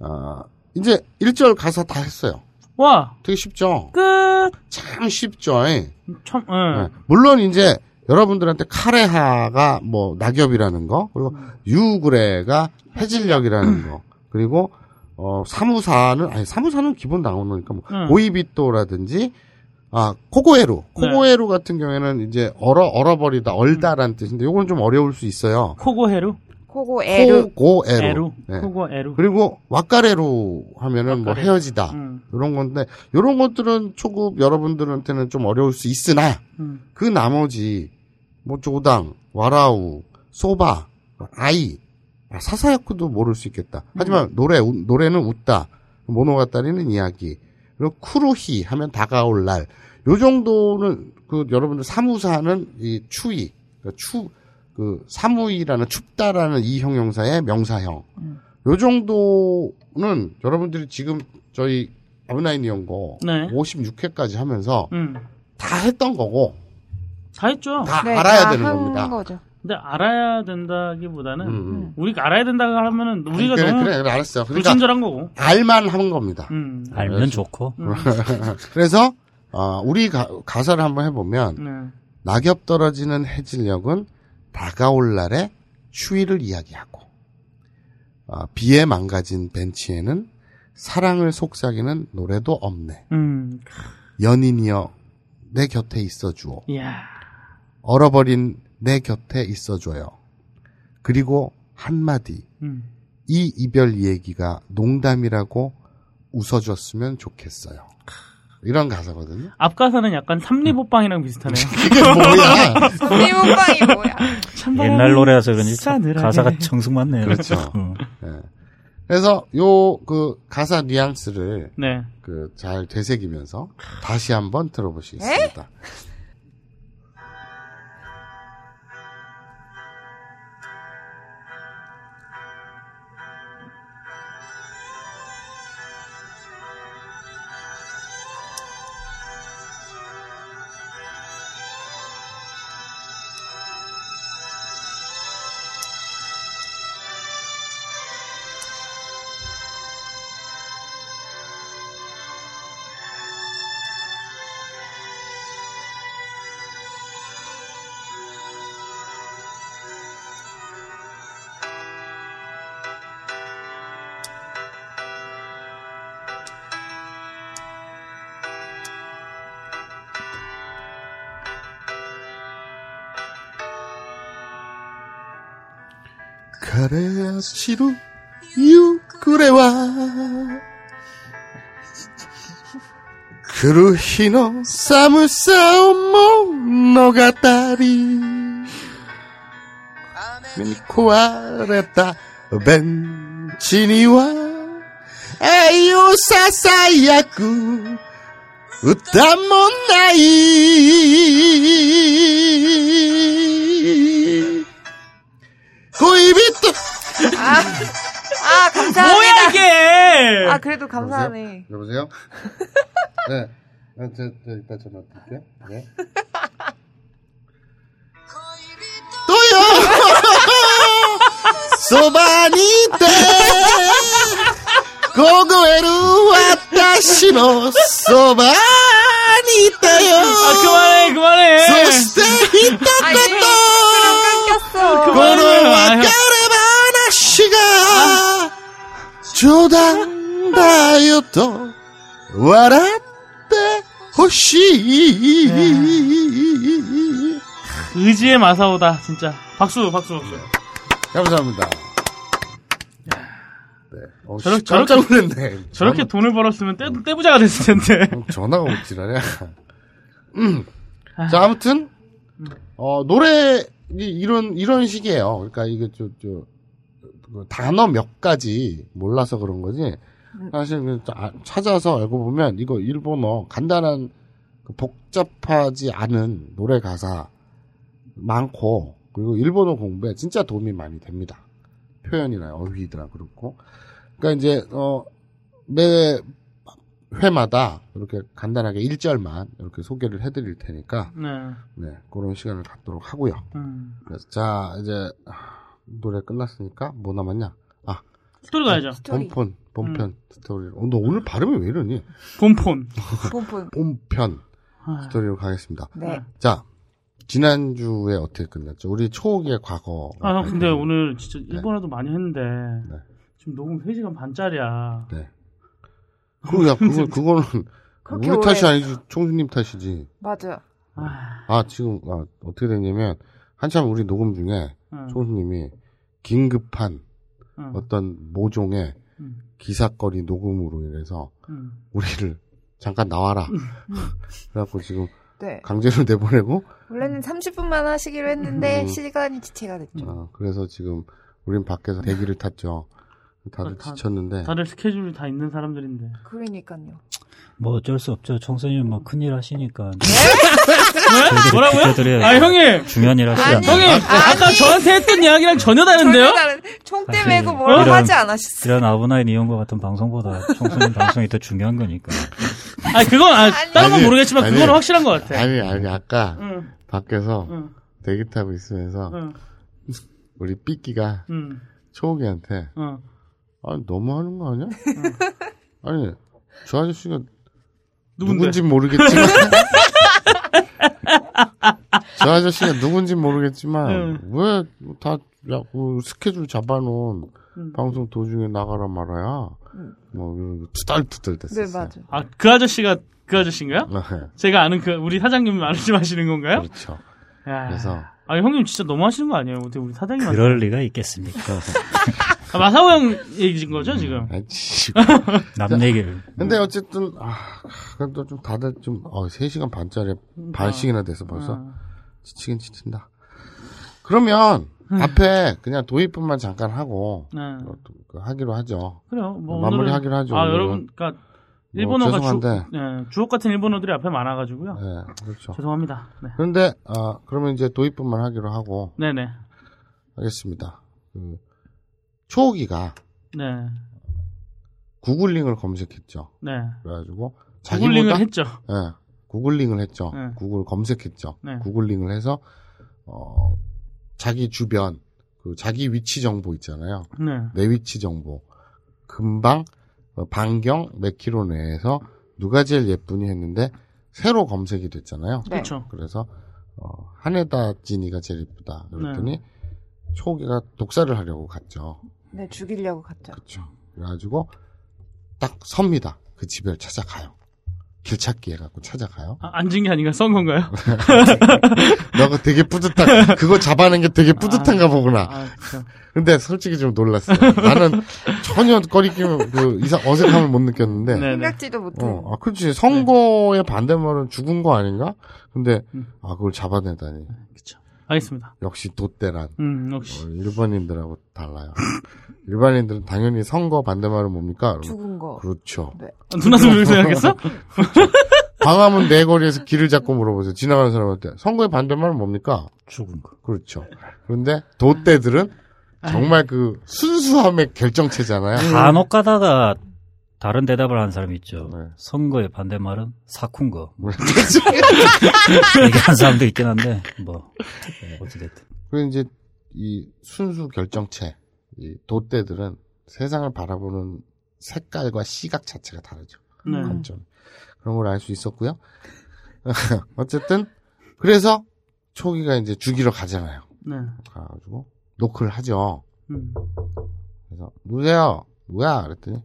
어, 이제 1절 가사 다 했어요. 와, 되게 쉽죠. 끝! 참 쉽죠. 예. 참, 예. 네. 물론 이제 여러분들한테 枯葉가 뭐 낙엽이라는 거 그리고 유그레가 해질녘이라는 거 그리고 어 사무사는 아니 사무사는 기본 나오니까 뭐 음. 고이비토라든지 아 코고에루 네. 凍える 같은 경우에는 이제 얼어 얼어버리다 얼다라는 뜻인데 요건 좀 어려울 수 있어요. 凍える? こご える. 凍える える. 네. 凍える. 그리고 와까레루 하면은 뭐 와까레루. 헤어지다 음. 이런 건데 이런 것들은 초급 여러분들한테는 좀 어려울 수 있으나 음. 그 나머지 뭐 조당, 와라우, 소바, 아이, 아, 사사야쿠도 모를 수 있겠다. 하지만 노래 우- 노래는 웃다, 모노가타리는 이야기. 그리고 쿠루히 하면 다가올 날. 요 정도는 그 여러분들 사무사는 이 추위, 그러니까 추, 그 사무이라는 춥다라는 이 형용사의 명사형. 요 정도는 여러분들이 지금 저희 아브나인 연고 네. 56회까지 하면서 음. 다 했던 거고 다 했죠. 다 네, 알아야 다 되는 한 겁니다. 거죠. 근데 알아야 된다기보다는 음, 음. 우리가 알아야 된다 고 하면은 우리가 그래, 너무 그래, 그래, 알았어요. 그러니까 불친절한 거고. 알만 하는 겁니다. 음. 알면 좋고. 그래서 어, 우리 가, 가사를 한번 해보면 네. 낙엽 떨어지는 해질녘은 다가올 날의 추위를 이야기하고 어, 비에 망가진 벤치에는 사랑을 속삭이는 노래도 없네. 음. 연인이여 내 곁에 있어주오. 이야. 얼어버린 내 곁에 있어줘요. 그리고 한마디 음. 이 이별 얘기가 농담이라고 웃어줬으면 좋겠어요. 이런 가사거든요. 앞 가사는 약간 삼리보빵이랑 비슷하네요. 그게 뭐야? 손님오빵이 뭐야? 옛날 노래라서 그런지 참 싸늘하게. 가사가 청승맞네요. 그렇죠. 어. 예. 그래서 요 그 가사 뉘앙스를 네. 그잘 되새기면서 다시 한번 들어보시겠습니다. カレー汁ゆくれは来る日の寒さを物語目に壊れたベンチには愛を囁く歌もない。 그래도 감사하네. 여보세요? 여보세요? 네. 아, 저, 저, 이따 전화 드릴게요. 네. 또요! 소바니테! 고고에루 와타시노 소바니테요! 아, 그만해, 그만해! 소스테 히타코토! 고노 와카레바나시가 아. 조당 だよと笑ってほしい。 의지의 마사오다 진짜. 박수 박수 박수. 감사합니다. 네. 어, 저렇- 씨, 깜짝 놀랐네. 저렇게 돈을 벌었으면 떼, 떼부자가 됐을 텐데. 전- 전화가 오지라냐. 음. 자, 아무튼, 어, 노래, 이- 이런, 이런 식이에요. 그러니까 이게 저, 저, 그 단어 몇 가지 몰라서 그런 거지. 사실 그 아- 찾아서 알고 보면 이거 일본어 간단한 그 복잡하지 않은 노래 가사 많고 그리고 일본어 공부에 진짜 도움이 많이 됩니다. 표현이나 어휘들아 그렇고. 그러니까 이제 어 매 회마다 이렇게 간단하게 1절만 이렇게 소개를 해드릴 테니까 네. 네 그런 시간을 갖도록 하고요. 음. 그래서 자 이제 노래 끝났으니까 뭐 남았냐? 아 스토리 가야죠. 스토리. 본편 본편 스토리로. 어, 너 오늘 발음이 왜 이러니? 본폰. 본본. 본편 아, 스토리로 가겠습니다. 네. 자 지난주에 어떻게 끝났죠? 우리 초기의 과거. 아 근데 오늘 진짜 네. 일본어도 많이 했는데 지금 녹음 3시간 반짜리야. 네. 그거 야 그거 그거는 그렇게 우리 오래- 탓이 아니지 총수님 탓이지. 맞아요. 아, 아 지금 아, 어떻게 됐냐면 한참 우리 녹음 중에 응. 총수님이 긴급한 응. 어떤 모종의 응. 기사거리 녹음으로 인해서 응. 우리를 잠깐 나와라. 그래갖고 지금 네. 강제로 내보내고 원래는 30분만 하시기로 했는데 음. 시간이 지체가 됐죠. 어, 그래서 지금 우린 밖에서 대기를 탔죠. 다들 다- 지쳤는데. 다들 스케줄이 다 있는 사람들인데. 그러니까요. 뭐 어쩔 수 없죠. 총선이면 뭐 큰일 하시니까. 네? 뭐라고요? 지켜드려야죠. 아 형님, 중요한 일 아니, 않나요? 형님 아까 저한테 했던 이야기랑 전혀 다른데요? 전혀 다른 총대 사실 메고 뭘 이런- 하지 않으셨어요? 이런 아브나인 이용과 같은 방송보다 총선 방송이 더 중요한 거니까. 아니 그건 아, 다른 건 모르겠지만 아니. 그거는 확실한 것 같아. 아니, 아니, 아까 응, 밖에서 응, 대기 타고 있으면서 응, 우리 삐끼가 초옥이한테 응. 아니, 너무 하는 거 아니야? 아니, 저 아저씨가? 누군지 모르겠지만 저 아저씨가 누군지 모르겠지만 응. 왜다 그 스케줄 잡아놓은 응. 방송 도중에 나가라 말아야 뭐 이런 투덜투덜 네, 됐었어요. 맞아. 아그 아저씨가 그 아저씨인가요? 네, 제가 아는 그 우리 사장님 말씀하시는 건가요? 그렇죠. 야. 그래서 아 형님 진짜 너무 하시는 거 아니에요? 어떻게 우리 사장님 그럴 리가 있겠습니까? 아, 마사오 형 얘기인 거죠 지금? 아이씨. 남 얘기를. 근데 어쨌든 아 그래도 좀 다들 좀 어, 3시간 반짜리 반씩이나 돼서 벌써 아, 지치긴 지친다. 그러면 앞에 그냥 도입부만 잠깐 하고 네. 어, 하기로 하죠. 그래요. 뭐 마무리 오늘은- 하기로 하죠, 아 오늘은. 여러분, 그러니까 뭐 일본어가 주, 죄송한데. 네, 주옥 같은 일본어들이 앞에 많아가지고요. 네, 그렇죠. 죄송합니다. 네. 그런데 아 그러면 이제 도입부만 하기로 하고 네네. 하겠습니다. 그 초기가 네. 구글링을 검색했죠. 네. 그래가지고 구글링을 했죠. 예, 구글링을 했죠. 네. 구글 검색했죠. 네. 구글링을 해서 어 자기 주변 그 자기 위치 정보 있잖아요. 네. 내 위치 정보 금방 어, 반경 몇 킬로 내에서 누가 제일 예쁘니 했는데 새로 검색이 됐잖아요. 네. 그렇죠. 그래서 어, 하네다 진이가 제일 예쁘다. 그랬더니 네. 초기가 독사를 하려고 갔죠. 네, 죽이려고 갔죠. 그렇죠. 그래가지고 딱 섭니다. 그 집을 찾아가요. 길 찾기 해갖고 찾아가요. 아, 앉은 게 아닌가 썬 건가요? 너가 되게 뿌듯한 그거 잡아낸 게 되게 뿌듯한가 보구나. 아, 그쵸. 근데 솔직히 좀 놀랐어요. 나는 전혀 꺼리낌 그 이상 어색함을 못 느꼈는데. 네네. 생각지도 못해. 어, 아, 그렇지. 선거의 반대말은 죽은 거 아닌가? 근데, 음. 아, 그걸 잡아내다니. 그쵸. 알겠습니다. 역시 돛대란. 음, 어, 역시. 일반인들하고 달라요. 일반인들은 당연히 선거 반대말은 뭡니까? 죽은 거. 그렇죠. 아, 누나도 그렇게 생각했어? 광화문 내거리에서 길을 잡고 물어보세요. 지나가는 사람한테. 선거의 반대말은 뭡니까? 죽은 거. 그렇죠. 그런데 돛대들은 정말 그 순수함의 결정체잖아요. 간혹 가다가 다른 대답을 하는 사람이 있죠. 네. 선거의 반대말은 사쿤 거. 뭐, 얘기하는 사람도 있긴 한데, 뭐, 네, 어찌됐든. 그리고 이제 이 순수 결정체, 이 돛대들은 세상을 바라보는 색깔과 시각 자체가 다르죠. 네. 관점. 그런 걸 알 수 있었고요. 어쨌든 그래서 초기가 이제 죽이러 가잖아요. 네. 가가지고 노크를 하죠. 음. 그래서 누구세요? 누구야? 그랬더니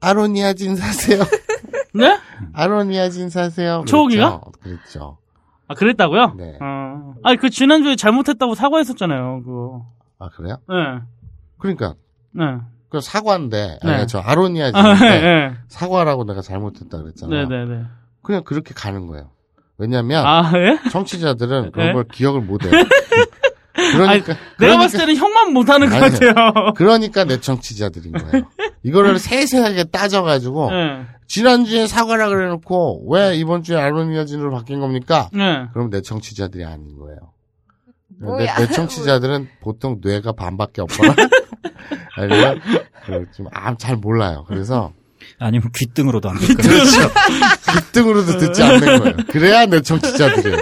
아로니아진 사세요. 네? 아로니아진 사세요. 초기가? 그랬죠. 그랬죠. 아, 그랬다고요? 네. 어. 아니, 그 지난주에 잘못했다고 사과했었잖아요, 그거. 아 그래요? 네. 그러니까 네. 그 사과인데 네. 아니, 저 아, 아로니아진인데 네. 사과라고 내가 잘못했다 그랬잖아요. 네네네. 그냥 그렇게 가는 거예요. 왜냐면 아, 예? 청취자들은 그런 네? 걸 기억을 못 해요. 그러니까 아니, 내가 그러니까- 봤을 때는 형만 못하는 것 아니, 같아요. 그러니까 내 청취자들인 거예요. 이거를 세세하게 따져가지고 네. 지난주에 사과라 그래놓고 왜 이번 주에 아로니아진으로 바뀐 겁니까? 네. 그럼 내 청취자들이 아닌 거예요. 내, 뭐야. 내 청취자들은 보통 뇌가 반밖에 없거나 아니면 좀잘 몰라요. 그래서 아니면 귀등으로도 안 됐거든요. 그렇죠. 귓등으로도 듣지 않는 거예요. 그래야 내 청취자들이에요.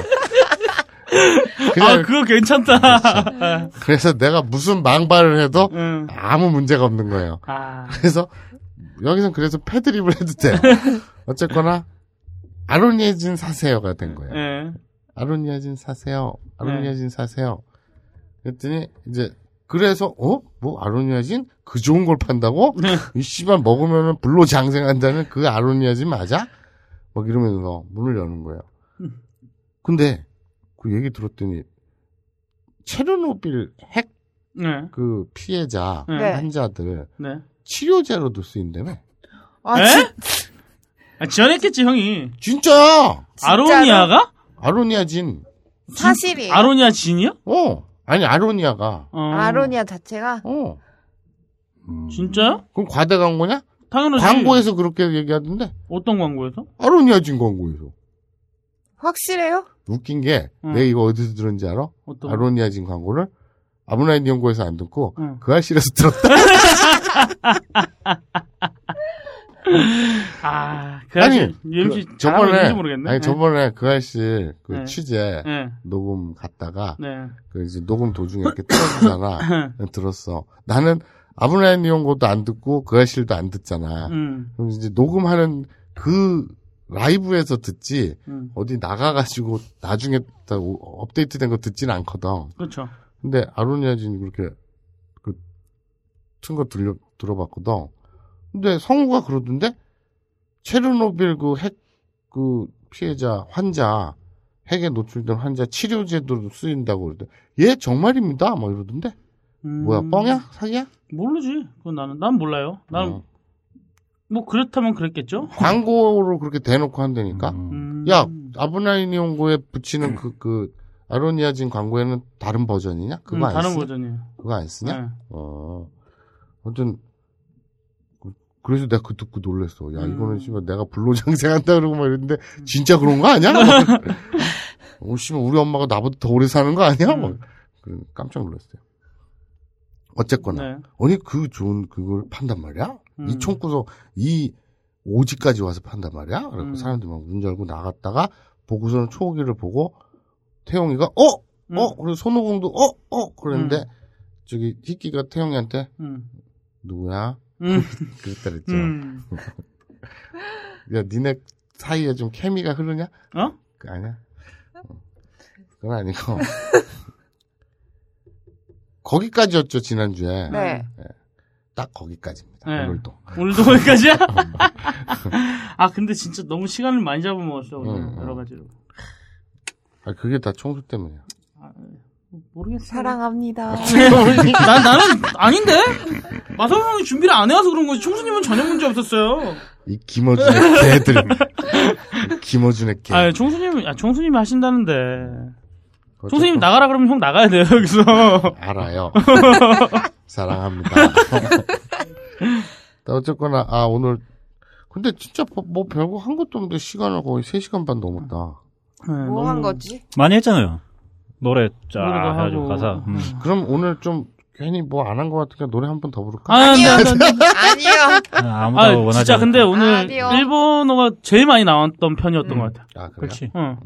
그냥 아, 그거 괜찮다. 그래서 내가 무슨 망발을 해도 응. 아무 문제가 없는 거예요. 아, 그래서 여기선 그래서 패드립을 해도 돼. 어쨌거나 아로니아진 사세요가 된 거예요. 예. 아로니아진 사세요. 네. 아로니아진 사세요. 그랬더니 이제 그래서 어? 뭐 아로니아진 그 좋은 걸 판다고? 네. 이 씨발 먹으면은 불로 장생한다는 그 아로니아진 맞아? 막 이러면서 문을 여는 거예요. 음. 근데 그 얘기 들었더니 체르노빌 핵 네. 그 피해자 네. 환자들 네. 치료제로도 쓰인다며? 아, 에? 진, 아, 지원했겠지, 형이. 진짜야! 아로니아가? 아로니아 진. 사실이에요. 아로니아 진이요? 어. 아니 아로니아가. 어. 아로니아 자체가 어. 진짜요? 그럼 과대 광고냐? 당연하지. 광고에서 그렇게 얘기하던데. 어떤 광고에서? 아로니아 진 광고에서. 확실해요? 웃긴 게, 응. 내가 이거 어디서 들었는지 알아? 어떤 아로니아진 광고를 아브라인 연구에서 안 듣고, 응. 그 알실에서 들었다. 아, 그 아니, UMC 그 저번에, 모르겠네. 아니, 저번에 그 알실 그 네. 취재 네. 녹음 갔다가, 네. 그 이제 녹음 도중에 이렇게 틀어주잖아. 들었어. 나는 아브라인 연구도 안 듣고, 그 알실도 안 듣잖아. 음. 그럼 이제 녹음하는 그 라이브에서 듣지, 음. 어디 나가가지고 나중에 다 오- 업데이트된 거 듣지는 않거든. 그렇죠. 근데 아로니아진 그렇게 그튼거 들려 들어봤거든. 근데 성우가 그러던데 체르노빌 그핵그 피해자 환자 핵에 노출된 환자 치료제도 쓰인다고 그러대. 예 정말입니다. 뭐 이러던데. 음. 뭐야 뻥이야 사기야? 모르지. 그건 나는 난 몰라요. 나는 어. 뭐 그렇다면 그랬겠죠. 광고로 그렇게 대놓고 한다니까. 음. 야 아브나인 연구에 붙이는 그그 아로니아진 광고에는 다른 버전이냐? 그거 음, 안 다른 쓰냐? 버전이에요. 그거 안 쓰냐? 네. 어. 아무튼 그- 그래서 내가 그 듣고 놀랬어. 야 음. 이거는 씨발 내가 불로장생한다 그러고 막 이랬는데 진짜 그런 거 아니야? 어 씨발 우리 엄마가 나보다 더 오래 사는 거 아니야? 막 음. 그 깜짝 놀랐어요. 어쨌거나 네. 아니 그 좋은 그걸 판단 말이야? 음. 이 총구석 이 오지까지 와서 판단 말이야? 그래서 음. 사람들이 막문 열고 나갔다가 보고서는 초기를 보고 태용이가 어? 음. 어? 그래서 손오공도 어? 어? 그랬는데 음. 저기 희끼가 태용이한테 음. 누구야? 음. 그랬다 그랬죠. 음. 야 니네 사이에 좀 케미가 흐르냐? 어? 그 아니야? 어. 그건 아니고 거기까지였죠 지난주에 네. 딱 거기까지입니다 네. 오늘도 오늘도 거기까지야? 아 근데 진짜 너무 시간을 많이 잡아먹었어 오늘 음, 음. 여러 가지로. 아 그게 다 청소 때문이야 모르겠어. 사랑합니다. 난 나는 아닌데 마사오 형이 준비를 안 해와서 그런 거지. 총수님은 전혀 문제 없었어요. 이 김어준의 개들 이 김어준의 개아 총수님, 아 총수님이 하신다는데. 총수님 나가라 그러면 형 나가야 돼요 여기서. 알아요 사랑합니다 어쨌거나 아 오늘 근데 진짜 뭐, 뭐 별거 한 것도 없는데 시간을 거의 3시간 반 넘었다 뭐한 거지? 많이 했잖아요. 노래 쫙 해가지고 하고. 가사. 음. 그럼 오늘 좀 괜히 뭐 안 한 것 같으니까 노래 한 번 더 부를까? 아, 네, 네, 네. 아니요. 아, 아무도 아 원하지 진짜 않을 근데 거. 오늘 아니요. 일본어가 제일 많이 나왔던 편이었던 것 같아. 아, 그래요? 그렇지. 응.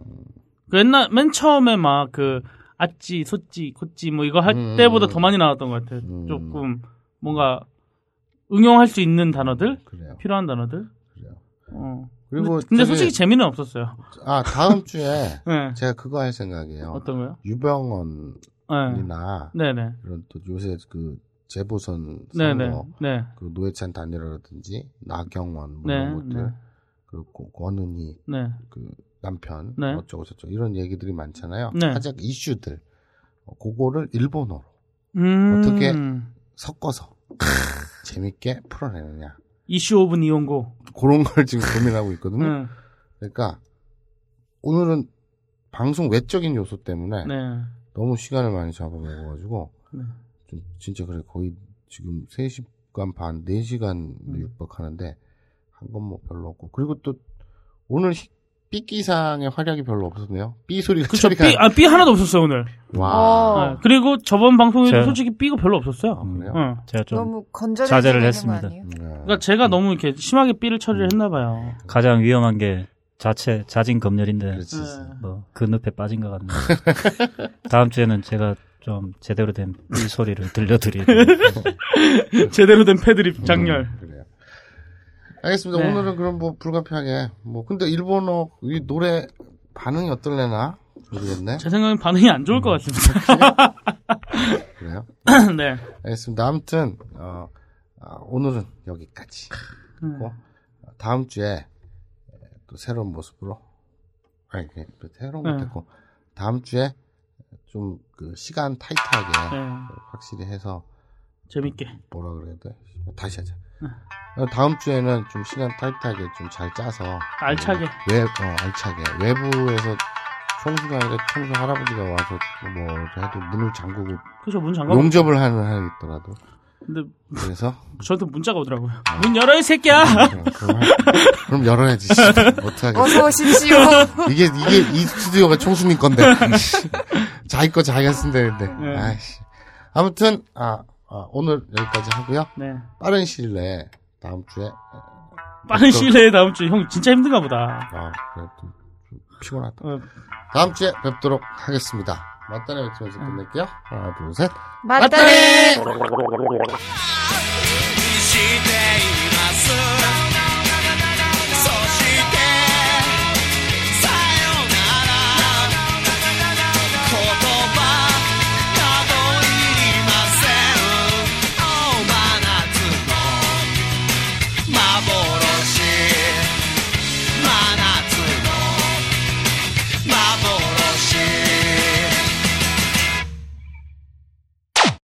그 옛날 맨 처음에 막 그 아찌, 소찌, 코찌 뭐 이거 할 음. 때보다 더 많이 나왔던 것 같아. 음. 조금 뭔가 응용할 수 있는 단어들, 그래요. 필요한 단어들. 그래요. 어. 그리고 근데, 근데 저기- 솔직히 재미는 없었어요. 아, 다음 주에 네. 제가 그거 할 생각이에요. 어떤 거요? 유병원이나 네. 네네. 이런 또 요새 그 재보선. 선거 네. 그 노회찬 단일화라든지 나경원 뭐 네. 이런 것들 네. 그리고 고- 권은희 네. 그 남편 네. 어쩌고 저쩌고 이런 얘기들이 많잖아요. 네. 하자 이슈들 어, 그거를 일본어로 음. 어떻게? 섞어서 재밌게 풀어내느냐 이슈 오브 니온고. 그런 걸 지금 고민하고 있거든요. 네. 그러니까 오늘은 방송 외적인 요소 때문에 네. 너무 시간을 많이 잡아먹어가지고 네. 좀 진짜 그래 거의 지금 3시간 반, 4시간 음. 육박하는데 한 건 뭐 별로 없고 그리고 또 오늘 히- 삐끼상의 활약이 별로 없었네요. 삐 소리가 그쵸. 처리가 삐, 아, 삐 하나도 없었어요, 오늘. 와 어, 네. 그리고 저번 방송에도 제가- 솔직히 삐가 별로 없었어요. 아, 그래요? 응. 제가 좀 너무 건전해. 자제를 했습니다. 네. 그러니까 제가 너무 이렇게 심하게 삐를 처리를 했나 봐요. 가장 위험한 게 자체 자진 검열인데 그렇지. 네. 뭐그 늪에 빠진 것 같네요. 다음 주에는 제가 좀 제대로 된삐 소리를 들려드리고 제대로 된 패드립 장렬. 알겠습니다. 네. 오늘은 그럼 뭐 불가피하게 뭐 근데 일본어 이 노래 반응이 어떨래나 모르겠네. 제 생각엔 반응이 안 좋을 것 같습니다. 그래요. 네. 알겠습니다. 아무튼 어, 아, 오늘은 여기까지. 고 다음 주에 또 새로운 모습으로 아니 그 새로운 네. 못했고 다음 주에 좀 그 시간 타이트하게 네. 확실히 해서 재밌게. 뭐라 그래야 돼? 다시 하자. 어, 다음 주에는 좀 시간 타이트하게 좀 잘 짜서 알차게. 외, 어, 알차게 외부에서 총수가 아니라 총수 할아버지가 와서 뭐 해도 문을 잠그고 그죠, 문 잠가. 용접을 하는 한이 있더라도 근데 그래서 저한테 문자가 오더라고요. 문 열어 이 새끼야. 어, 그럼, 그럼 열어야지. 씨. 어떡하겠어. 어서 오십시오. 이게 이게 이 스튜디오가 총수님 건데 자기 거 자기가 쓴다는데. 네. 아이씨. 아무튼 아, 아, 오늘 여기까지 하고요. 네. 빠른 시일 내에 다음 주에 빠른 또- 시일 내에 다음 주에 형 진짜 힘든가 보다. 아 그래 좀, 좀 피곤하다. 어, 다음 주에 뵙도록 하겠습니다. 맞다네 외치면서 끝낼게요. 하나 둘 셋. 맞다네. 마법